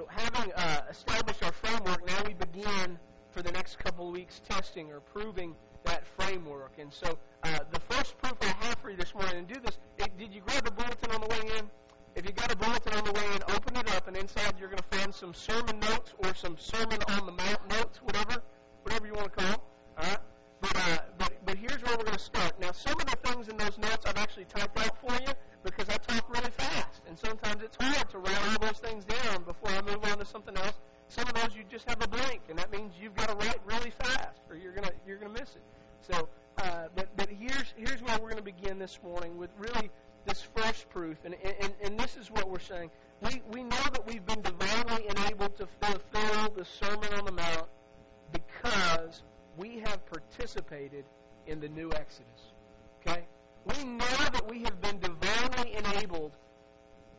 So having uh, established our framework, now we begin for the next couple of weeks testing or proving that framework. And so uh, the first proof I have for you this morning, and do this, it, did you grab a bulletin on the way in? If you got a bulletin on the way in, open it up, and inside you're going to find some sermon notes or some sermon on the mount notes, whatever, whatever you want to call. All right. But, uh, but but here's where we're going to start. Now, some of the things in those notes I've actually typed out for you because I talk really fast, and sometimes it's hard to write all those things down before I move on to something else. Some of those you just have a blank, and that means you've got to write really fast, or you're gonna you're gonna miss it. So, uh, but but here's here's where we're going to begin this morning with really this first proof, and and and this is what we're saying. We we know that we've been divinely enabled to fulfill the Sermon on the Mount because we have participated in the new Exodus. We know that we have been divinely enabled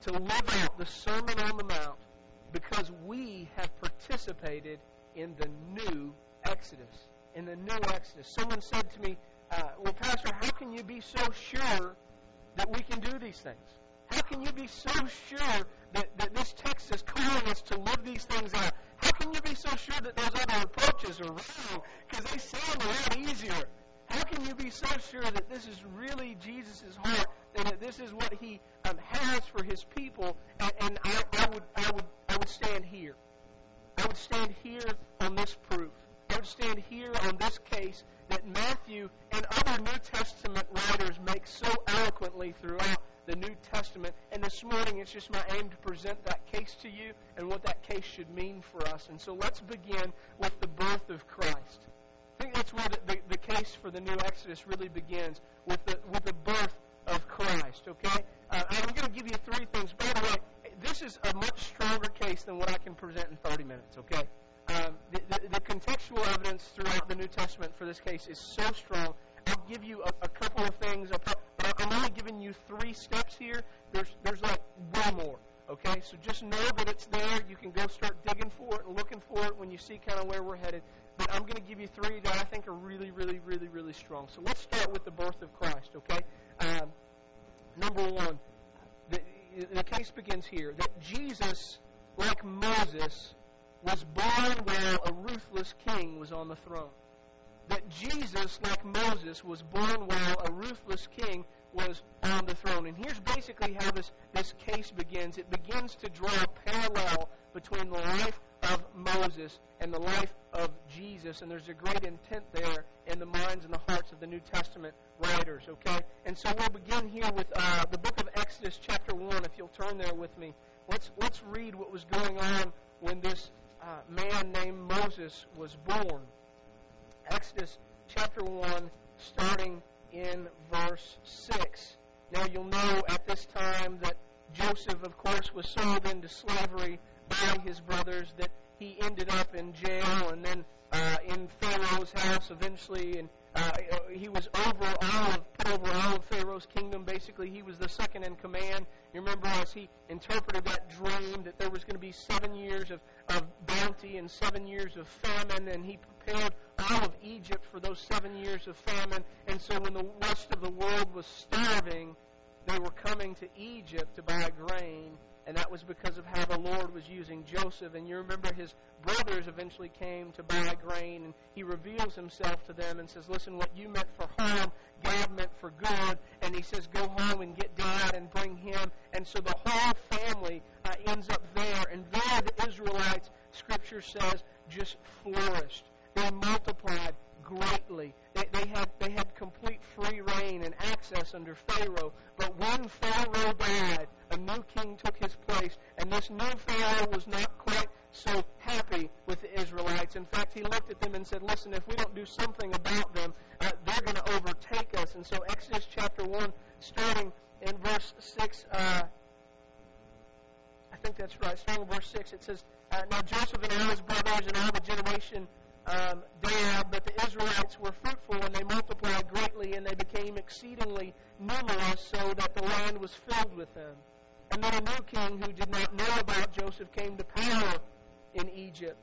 to live out the Sermon on the Mount because we have participated in the new Exodus. In the new Exodus. Someone said to me, uh, Well, Pastor, how can you be so sure that we can do these things? How can you be so sure that, that this text is calling us to live these things out? How can you be so sure that those other approaches are wrong? Because they sound a lot easier. How can you be so sure that this is really Jesus' heart and that this is what He um, has for His people? And, and I, I would, I would, I would stand here. I would stand here on this proof. I would stand here on this case that Matthew and other New Testament writers make so eloquently throughout the New Testament. And this morning, it's just my aim to present that case to you and what that case should mean for us. And so let's begin with the birth of Christ. I think that's where the, the, the case for the new Exodus really begins, with the, with the birth of Christ, okay? Uh, I'm going to give you three things. By the way, this is a much stronger case than what I can present in 30 minutes, okay? Um, the, the, the, contextual evidence throughout the New Testament for this case is so strong. I'll give you a, a couple of things, but I'm only giving you three steps here. There's, there's like way more. Okay, so just know that it's there. You can go start digging for it and looking for it when you see kind of where we're headed. But I'm going to give you three that I think are really, really, really, really strong. So let's start with the birth of Christ. Okay, um, number one, the, the case begins here that Jesus, like Moses, was born while a ruthless king was on the throne. That Jesus, like Moses, was born while a ruthless king was on the throne. And here's basically how this, this case begins. It begins to draw a parallel between the life of Moses and the life of Jesus. And there's a great intent there in the minds and the hearts of the New Testament writers, okay? And so we'll begin here with uh, the book of Exodus, chapter 1, if you'll turn there with me. Let's, let's read what was going on when this uh, man named Moses was born. Exodus chapter 1, starting in verse 6. Now you'll know at this time that Joseph, of course, was sold into slavery by his brothers, that he ended up in jail and then uh, in Pharaoh's house eventually, and uh, he was over all of, over all of Pharaoh's kingdom. Basically, he was the second in command. You remember as he interpreted that dream that there was going to be seven years of, of bounty and seven years of famine, and he prepared all of Egypt for those seven years of famine. And so when the rest of the world was starving, they were coming to Egypt to buy grain and that was because of how the Lord was using Joseph. And you remember his brothers eventually came to buy grain, and he reveals himself to them and says, Listen, what you meant for harm, God meant for good. And he says, Go home and get Dad and bring him. And so the whole family uh, ends up there. And there the Israelites, Scripture says, just flourished. They multiplied greatly. They, they, had, they had complete free rein and access under Pharaoh. But when Pharaoh died, a new king took his place, and this new Pharaoh was not quite so happy with the Israelites. In fact, he looked at them and said, Listen, if we don't do something about them, uh, they're going to overtake us. And so, Exodus chapter 1, starting in verse 6, uh, I think that's right, starting in verse 6, it says, uh, Now Joseph and all his brothers and all the generation um, Dad, but the Israelites were fruitful and they multiplied greatly and they became exceedingly numerous so that the land was filled with them. And then a new king who did not know about Joseph came to power in Egypt.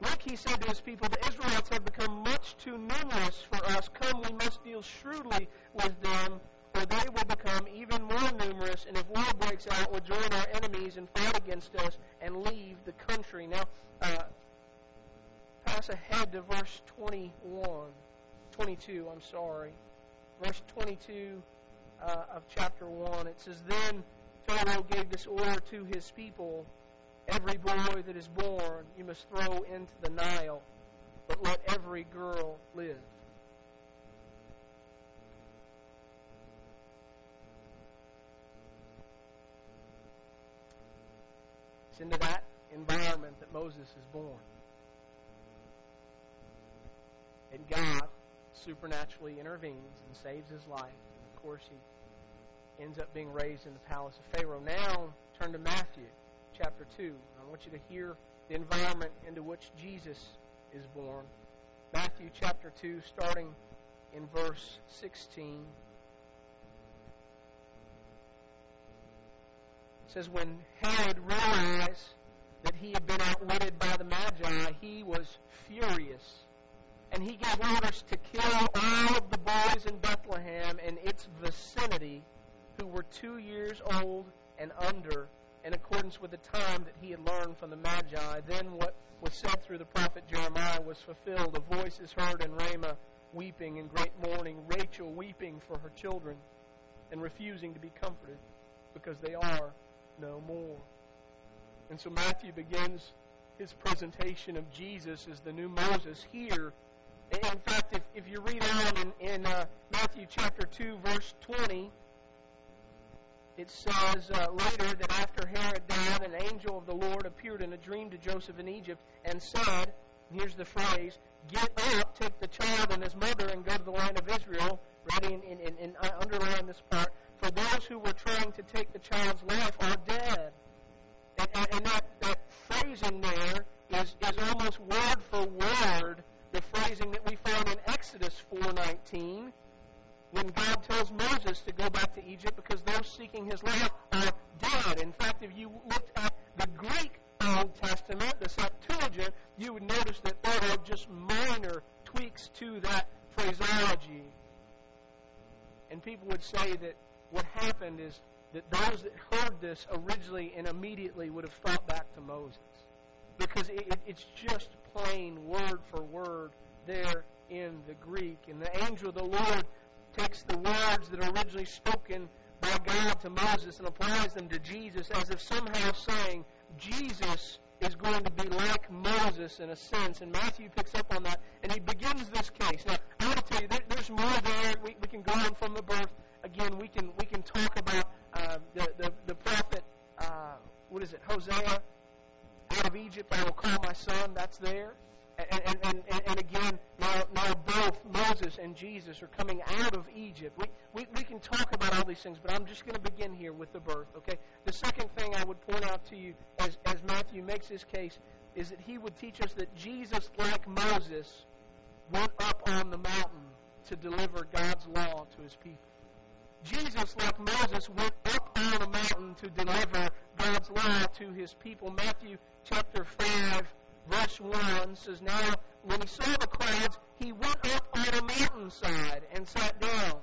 Look, he said to his people, the Israelites have become much too numerous for us. Come, we must deal shrewdly with them, or they will become even more numerous, and if war breaks out, will join our enemies and fight against us and leave the country. Now, uh, pass ahead to verse 21, 22, I'm sorry. Verse 22 uh, of chapter 1. It says, Then Pharaoh gave this order to his people Every boy that is born you must throw into the Nile, but let every girl live. It's into that environment that Moses is born. And God supernaturally intervenes and saves his life. Of course, he ends up being raised in the palace of Pharaoh. Now, turn to Matthew chapter 2. I want you to hear the environment into which Jesus is born. Matthew chapter 2, starting in verse 16. It says, When Herod realized that he had been outwitted by the Magi, he was furious. And he gave orders to kill all of the boys in Bethlehem and its vicinity who were two years old and under in accordance with the time that he had learned from the Magi. Then what was said through the prophet Jeremiah was fulfilled. A voice is heard in Ramah, weeping in great mourning, Rachel weeping for her children and refusing to be comforted because they are no more. And so Matthew begins his presentation of Jesus as the new Moses here. In fact, if, if you read on in, in uh, Matthew chapter 2, verse 20, it says uh, later that after Herod died, an angel of the Lord appeared in a dream to Joseph in Egypt and said, here's the phrase, get up, take the child and his mother, and go to the land of Israel. Ready and, and, and, and underline this part. For those who were trying to take the child's life are dead. And, and, and that, that phrasing there is, is almost word for word the phrasing that we find in Exodus 4.19 when God tells Moses to go back to Egypt because those seeking his life are dead. In fact, if you looked at the Greek Old Testament, the Septuagint, you would notice that there are just minor tweaks to that phraseology. And people would say that what happened is that those that heard this originally and immediately would have thought back to Moses. Because it, it, it's just plain word for word there in the Greek. And the angel of the Lord takes the words that are originally spoken by God to Moses and applies them to Jesus as if somehow saying Jesus is going to be like Moses in a sense. And Matthew picks up on that and he begins this case. Now, I want to tell you, there, there's more there. We, we can go on from the birth. Again, we can we can talk about uh, the, the, the prophet, uh, what is it, Hosea, out of Egypt I will call my son. That's there. And, and, and, again, now, now both Moses and Jesus are coming out of Egypt. We, we, we can talk about all these things, but I'm just going to begin here with the birth, okay? The second thing I would point out to you as, as Matthew makes his case is that he would teach us that Jesus, like Moses, went up on the mountain to deliver God's law to his people. Jesus, like Moses, went up on a mountain to deliver God's law to his people. Matthew chapter 5 verse 1 says, Now, when he saw the crowds, he went up on a mountainside and sat down.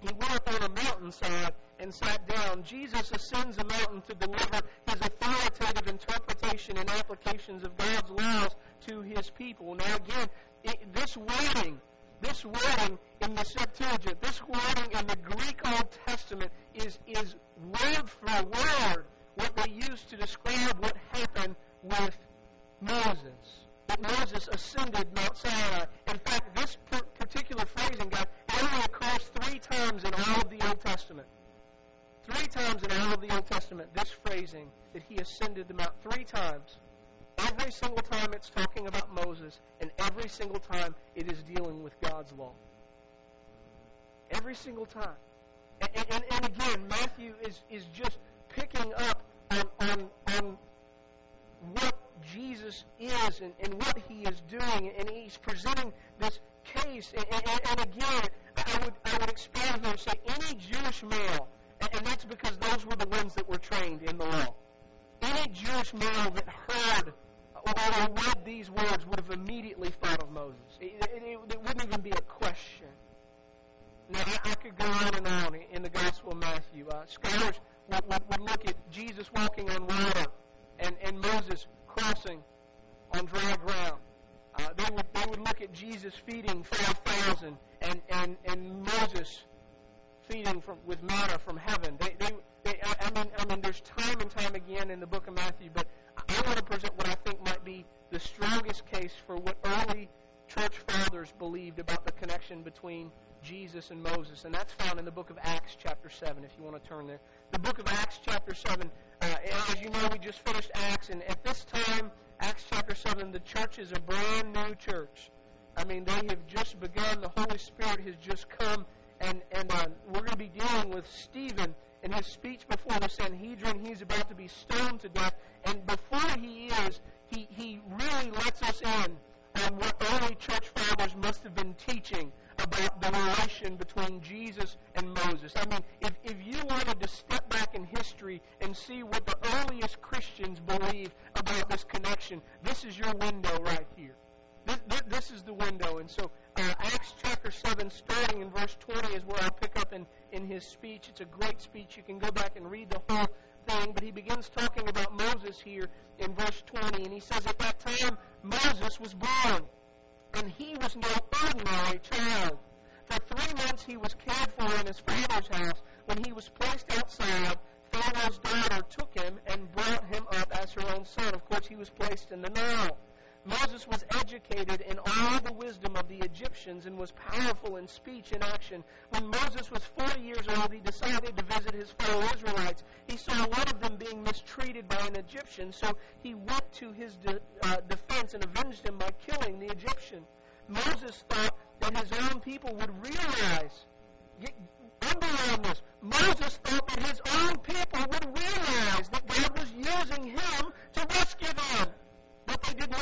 He went up on a mountainside and sat down. Jesus ascends a mountain to deliver his authoritative interpretation and applications of God's laws to his people. Now, again, it, this wording, this wording in the Septuagint, this wording in the Greek Old Testament is, is word for word what they used to describe what happened with Moses. That Moses ascended Mount Sinai. In fact, this particular phrasing, God, only occurs three times in all of the Old Testament. Three times in all of the Old Testament, this phrasing that he ascended the mount. Three times. Every single time it's talking about Moses, and every single time it is dealing with God's law. Every single time. And, and, and again, Matthew is, is just picking up on, on, on Jesus is and, and what he is doing, and he's presenting this case. And, and, and again, I would, I would expand here and say any Jewish male, and, that's because those were the ones that were trained in the law. Any Jewish male that heard or read these words would have immediately thought of Moses. It, it, it, it wouldn't even be a question. Now, I, I could go on and on in the Gospel of Matthew. Uh, scholars would, would, would look at Jesus walking on water and, and Moses crossing on dry ground. Uh, they would they would look at Jesus feeding five thousand and, and, and Moses feeding from with manna from heaven. They, they, they I, I mean I mean there's time and time again in the book of Matthew, but I want to present what I think might be the strongest case for what early church fathers believed about the connection between Jesus and Moses, and that's found in the book of Acts, chapter 7, if you want to turn there. The book of Acts, chapter 7, uh, as you know, we just finished Acts, and at this time, Acts chapter 7, the church is a brand new church. I mean, they have just begun. The Holy Spirit has just come, and, and uh, we're going to be dealing with Stephen in his speech before the Sanhedrin. He's about to be stoned to death, and before he is, he, he really lets us in on what early church fathers must have been teaching about the relation between Jesus and Moses. I mean, if, if you wanted to step back in history and see what the earliest Christians believed about this connection, this is your window right here. This, this is the window. And so, uh, Acts chapter 7, starting in verse 20, is where I'll pick up in, in his speech. It's a great speech. You can go back and read the whole thing. But he begins talking about Moses here in verse 20. And he says, At that time, Moses was born and he was no ordinary child. For three months he was cared for in his father's house. When he was placed outside, Pharaoh's daughter took him and brought him up as her own son. Of course, he was placed in the Nile. Moses was educated in all the wisdom of the Egyptians and was powerful in speech and action. When Moses was 40 years old, he decided to visit his fellow Israelites. He saw one of them being mistreated by an Egyptian, so he went to his de- uh, defense and avenged him by killing the Egyptian. Moses thought that his own people would realize, get, underline this, Moses thought that his own people would realize that God was using him to rescue them but they did not.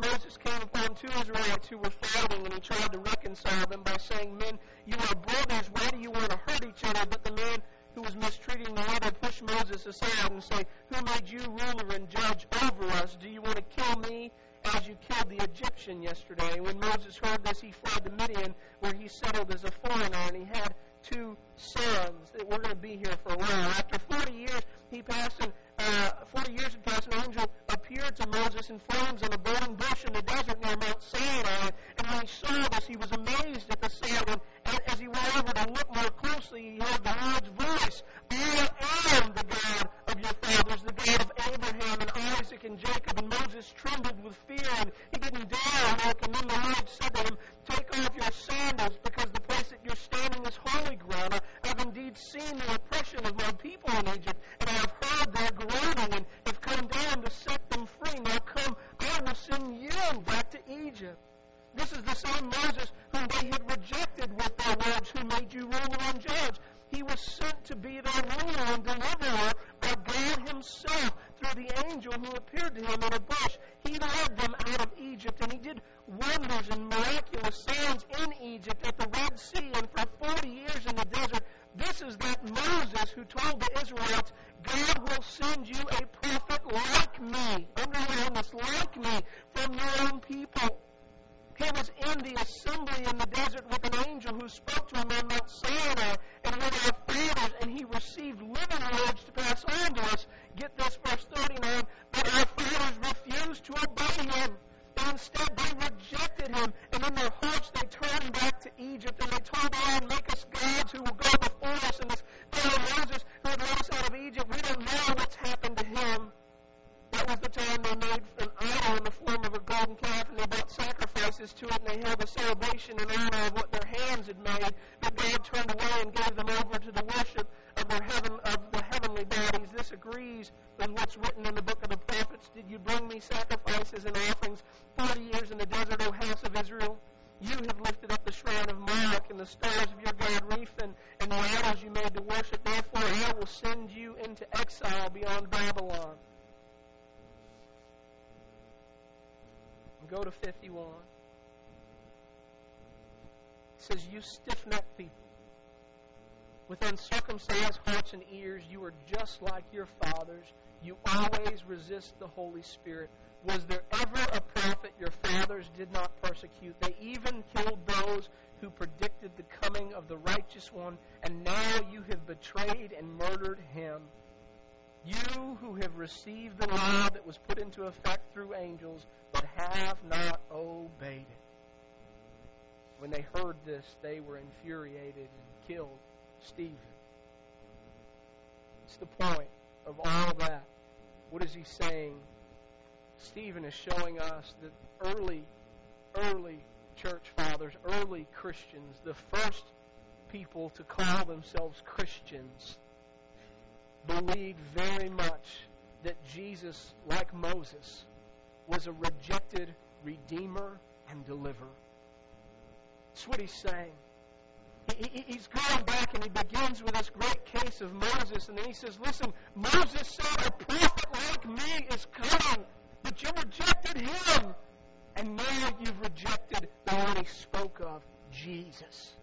Moses came upon two Israelites who were fighting, and he tried to reconcile them by saying, Men, you are brothers, why do you want to hurt each other? But the man who was mistreating the other pushed Moses aside and said, Who made you ruler and judge over us? Do you want to kill me as you killed the Egyptian yesterday? When Moses heard this, he fled to Midian, where he settled as a foreigner, and he had two sons. that were going to be here for a while. After 40 years, he passed, and uh, 40 years had passed, an angel appeared to Moses in flames on a burning bush in the desert near Mount Sinai. And when he saw this, he was amazed at the sight. And, and as he went over to look more closely, he heard the Lord's voice. I am the God of your fathers, the God of Abraham and Isaac and Jacob. And Moses trembled with fear, and he didn't dare look. And then the Lord Go to 51. It says, You stiff necked people, with uncircumcised hearts and ears, you are just like your fathers. You always resist the Holy Spirit. Was there ever a prophet your fathers did not persecute? They even killed those who predicted the coming of the righteous one, and now you have betrayed and murdered him. You who have received the law that was put into effect through angels, have not obeyed it. When they heard this, they were infuriated and killed Stephen. It's the point of all that. What is he saying? Stephen is showing us that early, early church fathers, early Christians, the first people to call themselves Christians, believed very much that Jesus, like Moses, was a rejected redeemer and deliverer. That's what he's saying. He, he's going back and he begins with this great case of Moses, and then he says, Listen, Moses said, A prophet like me is coming, but you rejected him. And now you've rejected the one he spoke of, Jesus.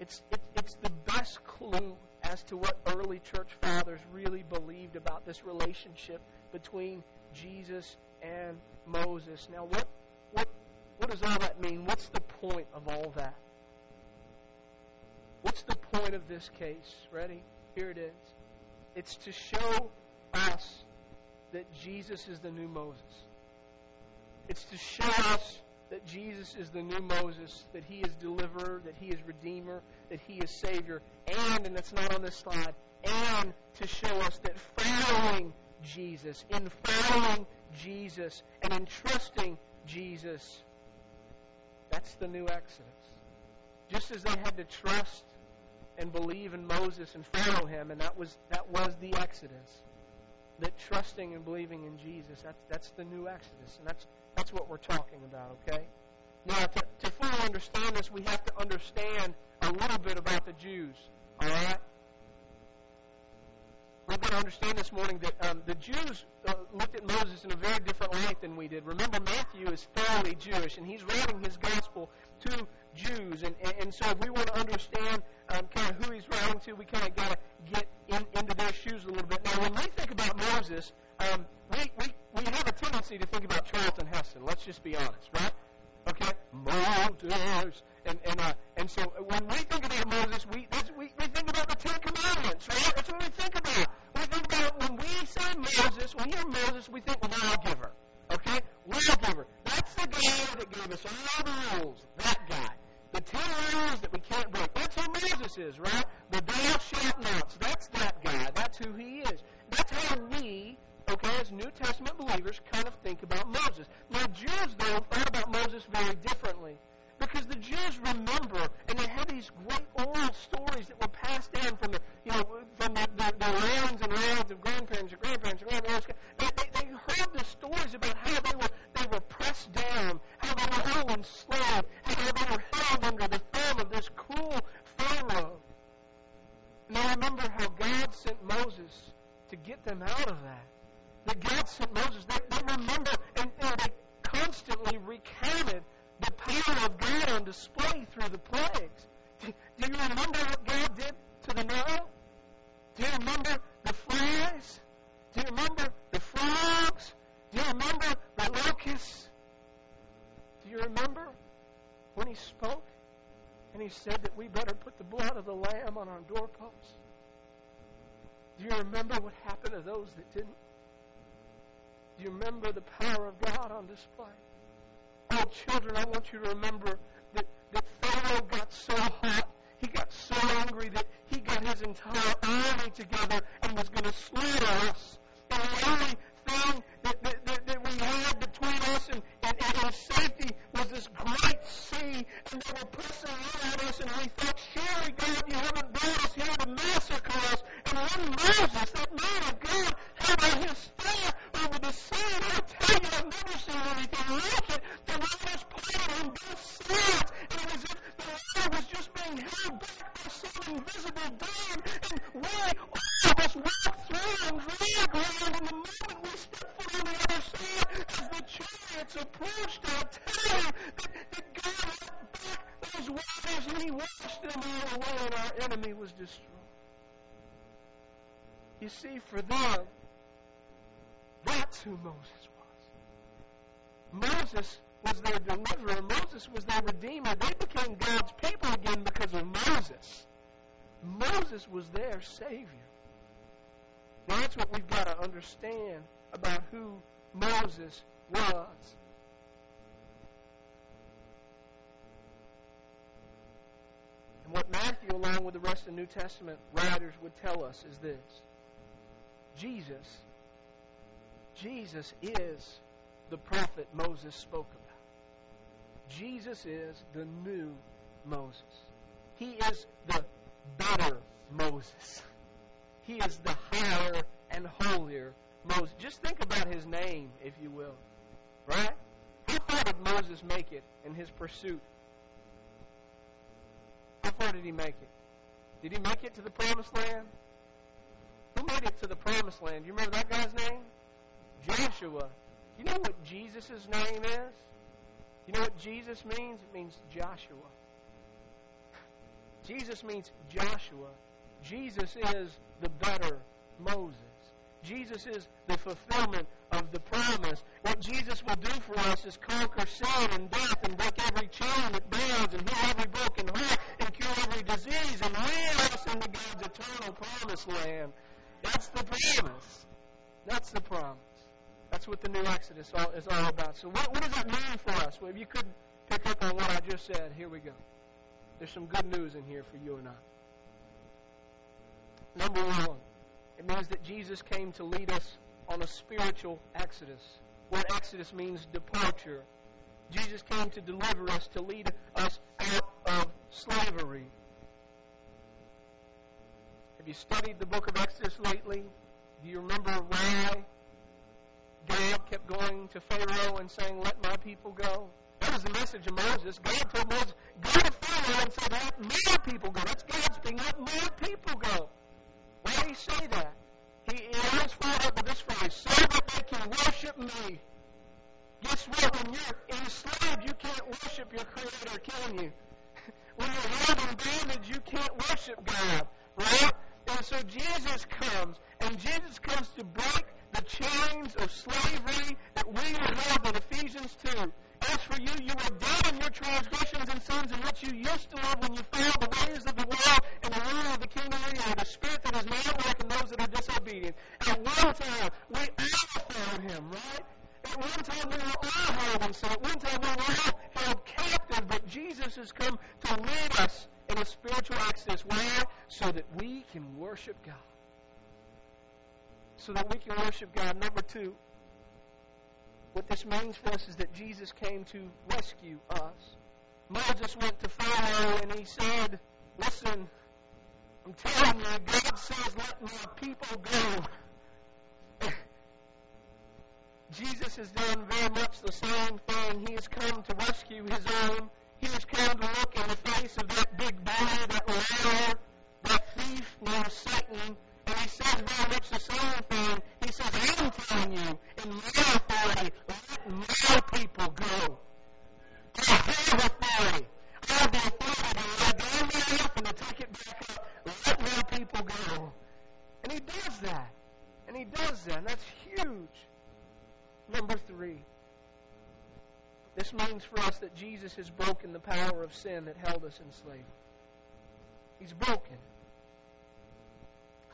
It's, it, it's the best clue as to what early church fathers really believed about this relationship between Jesus and Moses. Now, what, what, what does all that mean? What's the point of all that? What's the point of this case? Ready? Here it is. It's to show us that Jesus is the new Moses. It's to show us that Jesus is the new Moses, that he is deliverer, that he is redeemer, that he is savior, and, and that's not on this slide, and to show us that following Jesus, in following Jesus, and in trusting Jesus, that's the new Exodus. Just as they had to trust and believe in Moses and follow him, and that was that was the Exodus. That trusting and believing in Jesus, that's that's the new Exodus, and that's that's what we're talking about, okay? Now, to, to fully understand this, we have to understand a little bit about the Jews, all right? To understand this morning that um, the Jews uh, looked at Moses in a very different light than we did. Remember, Matthew is thoroughly Jewish, and he's writing his gospel to Jews. And, and, and so if we want to understand um, kind of who he's writing to, we kind of got to get in, into their shoes a little bit. Now, when we think about Moses, um, we, we, we have a tendency to think about Charlton Heston. Let's just be honest, right? Okay? Moses. And, and, uh, and so when we think about Moses, we, we, we think about the Ten Commandments, right? That's what we think about. We think about when we say Moses, when we hear Moses, we think lawgiver. Okay? Lawgiver. That's the guy that gave us all the rules. That guy. The ten rules that we can't break. That's who Moses is, right? The thou shalt nots. That's that guy. That's who he is. That's how we okay, as New Testament believers, kind of think about Moses. Now, Jews, though, thought about Moses very differently. Because the Jews remember, and they have these great oral stories that were passed down from the, you know, from the, the, the rounds and rounds of grandparents and grandparents I want you to remember that, that Pharaoh got so hot, he got so angry that he got his entire army together and was going to slaughter us. And the only thing that, that, that, that we had between us and, and, safety was this great sea, and they were pressing in at us, and we thought, surely, God, you haven't brought us here to massacre us. And when Moses, that man of God, held out his staff over the sea, and I tell you, I've never seen anything like it. The waters parted on both sides, and it was as if the water was just being held back invisible dam, and we, all of us, walked through and dragged around, and the moment we stepped foot on the other side, as the chariots approached, tell you that, that God looked back those waters, and He washed them all away, and our enemy was destroyed. You see, for them, That's who Moses was. Moses was their deliverer. Moses was their redeemer. They became God's people again because of Moses. Moses was their Savior. That's what we've got to understand about who Moses was. And what Matthew, along with the rest of the New Testament writers, would tell us is this Jesus, Jesus is the prophet Moses spoke about. Jesus is the new Moses. He is the better Moses. He is the higher and holier Moses. Just think about his name, if you will. Right? How far did Moses make it in his pursuit? How far did he make it? Did he make it to the promised land? Who made it to the promised land? Do you remember that guy's name? Joshua. You know what Jesus' name is? You know what Jesus means? It means Joshua. Jesus means Joshua. Jesus is the better Moses. Jesus is the fulfillment of the promise. What Jesus will do for us is conquer sin and death and break every chain that binds and heal every broken heart and cure every disease and lead us into God's eternal promised land. That's the promise. That's the promise. That's what the new Exodus is all about. So what, what does that mean for us? Well, if you could pick up on what I just said, here we go. There's some good news in here for you and I. Number one, it means that Jesus came to lead us on a spiritual exodus. What exodus means departure. Jesus came to deliver us, to lead us out of slavery. Have you studied the book of Exodus lately? Do you remember why God kept going to Pharaoh and saying, Let my people go? That was the message of Moses. God told Moses, Go to And say, Let my people go. That's God speaking, Let my people go. Why did he say that? He, he always followed up with this phrase, so that they can worship me. Guess what? When you're enslaved, you can't worship your Creator, can you? when you're held in bondage, you can't worship God, right? And so Jesus comes, and Jesus comes to break the chains of slavery that we were held in Ephesians 2. As for you, you were dead your transgressions and sins in which you used to live when you followed the ways of the world and the rule of the kingdom of the spirit that is now working in those that are disobedient. At one time, we all followed him, right? At one time, we were all held in sin. At one time, we were all held captive. But Jesus has come to lead us in a spiritual exodus. Why? So that we can worship God. So that we can worship God. Number two, this means for us is that Jesus came to rescue us. Moses went to Pharaoh and he said, Listen, I'm telling you, God says, let my people go. Jesus has done very much the same thing. He has come to rescue his own. He has come to look in the face of that big bully, that liar, that thief named Satan, and he says very much the same thing. He says, I'm telling you, in my authority, let my people go. I have authority. I have the authority to let down the earth and to take it back up. Let my people go. And he does that. And he does that. And that's huge. Number three. This means for us that Jesus has broken the power of sin that held us in slavery. He's broken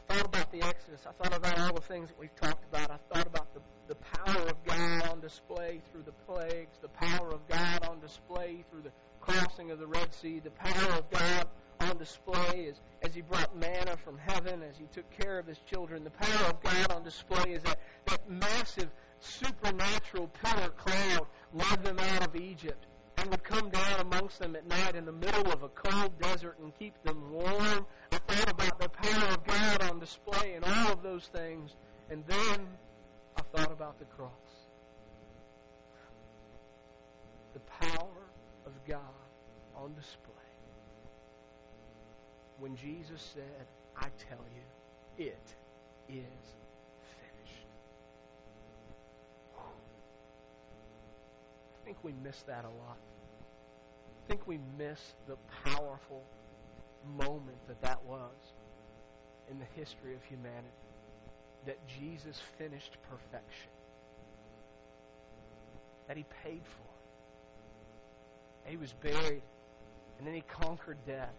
I thought about the Exodus. I thought about all the things that we've talked about. I thought about the, the power of God on display through the plagues, the power of God on display through the crossing of the Red Sea, the power of God on display as, as he brought manna from heaven, as he took care of his children. The power of God on display is that, that massive supernatural pillar cloud led them out of Egypt and would come down amongst them at night in the middle of a cold desert and keep them warm. I thought about the power of God on display and all of those things. And then I thought about the cross. The power of God on display. When Jesus said, I tell you, it is I think we miss that a lot. I think we miss the powerful moment that that was in the history of humanity. That Jesus finished perfection. that he paid for. It, He was buried, and then he conquered death.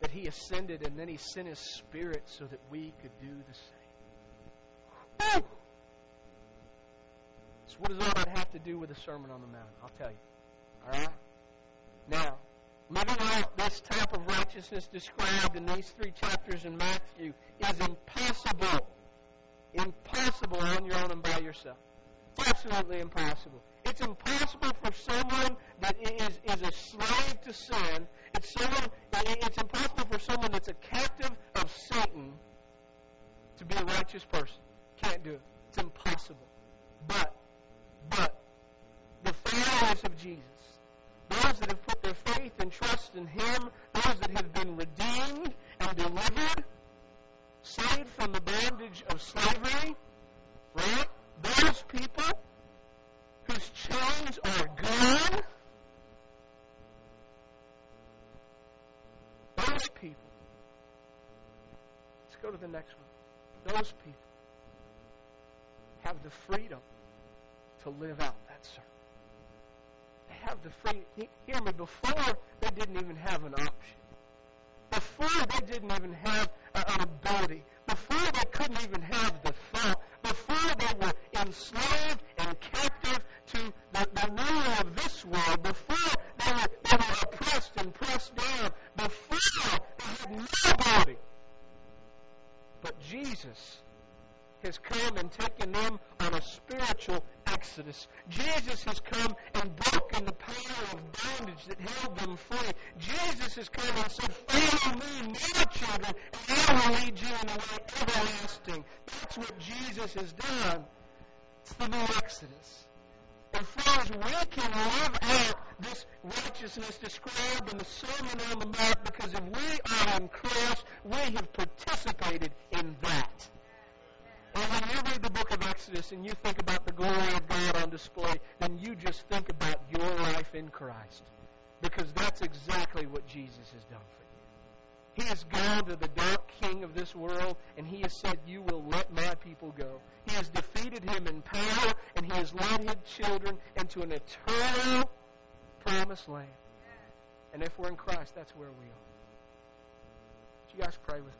That he ascended, and then he sent his spirit so that we could do the same. Woo! So, what does all that have to do with the Sermon on the Mount? I'll tell you. All right? Now, living out this type of righteousness described in these three chapters in Matthew is impossible. Impossible on your own and by yourself. Absolutely impossible. It's impossible for someone that is, is a slave to sin. It's someone. It's impossible for someone that's a captive of Satan to be a righteous person. Can't do it. It's impossible. But, followers of Jesus, those that have put their faith and trust in Him, those that have been redeemed and delivered, saved from the bondage of slavery, right? Those people whose chains are gone, those people. Let's go to the next one. Those people have the freedom to live out that sermon. Have the freedom. Hear me, before they didn't even have an option. Before they didn't even have an ability. Before they couldn't even have the thought. Before they were enslaved and captive to the, the ruler of this world. Before they were, they were oppressed and pressed down. Before they had no ability. But Jesus has come and taken them on a spiritual exodus. Jesus has come and broken the power of bondage that held them free. Jesus has come and said, Follow me, my children, and I will lead you in the way everlasting. That's what Jesus has done. It's the new exodus. And friends, we can live out this righteousness described in the Sermon on the Mount because if we are in Christ, we have participated in that. And when you read the book of Exodus and you think about the glory of God on display, then you just think about your life in Christ. Because that's exactly what Jesus has done for you. He has gone to the dark king of this world, and he has said, You will let my people go. He has defeated him in power, and he has led his children into an eternal promised land. And if we're in Christ, that's where we are. Would you guys pray with me?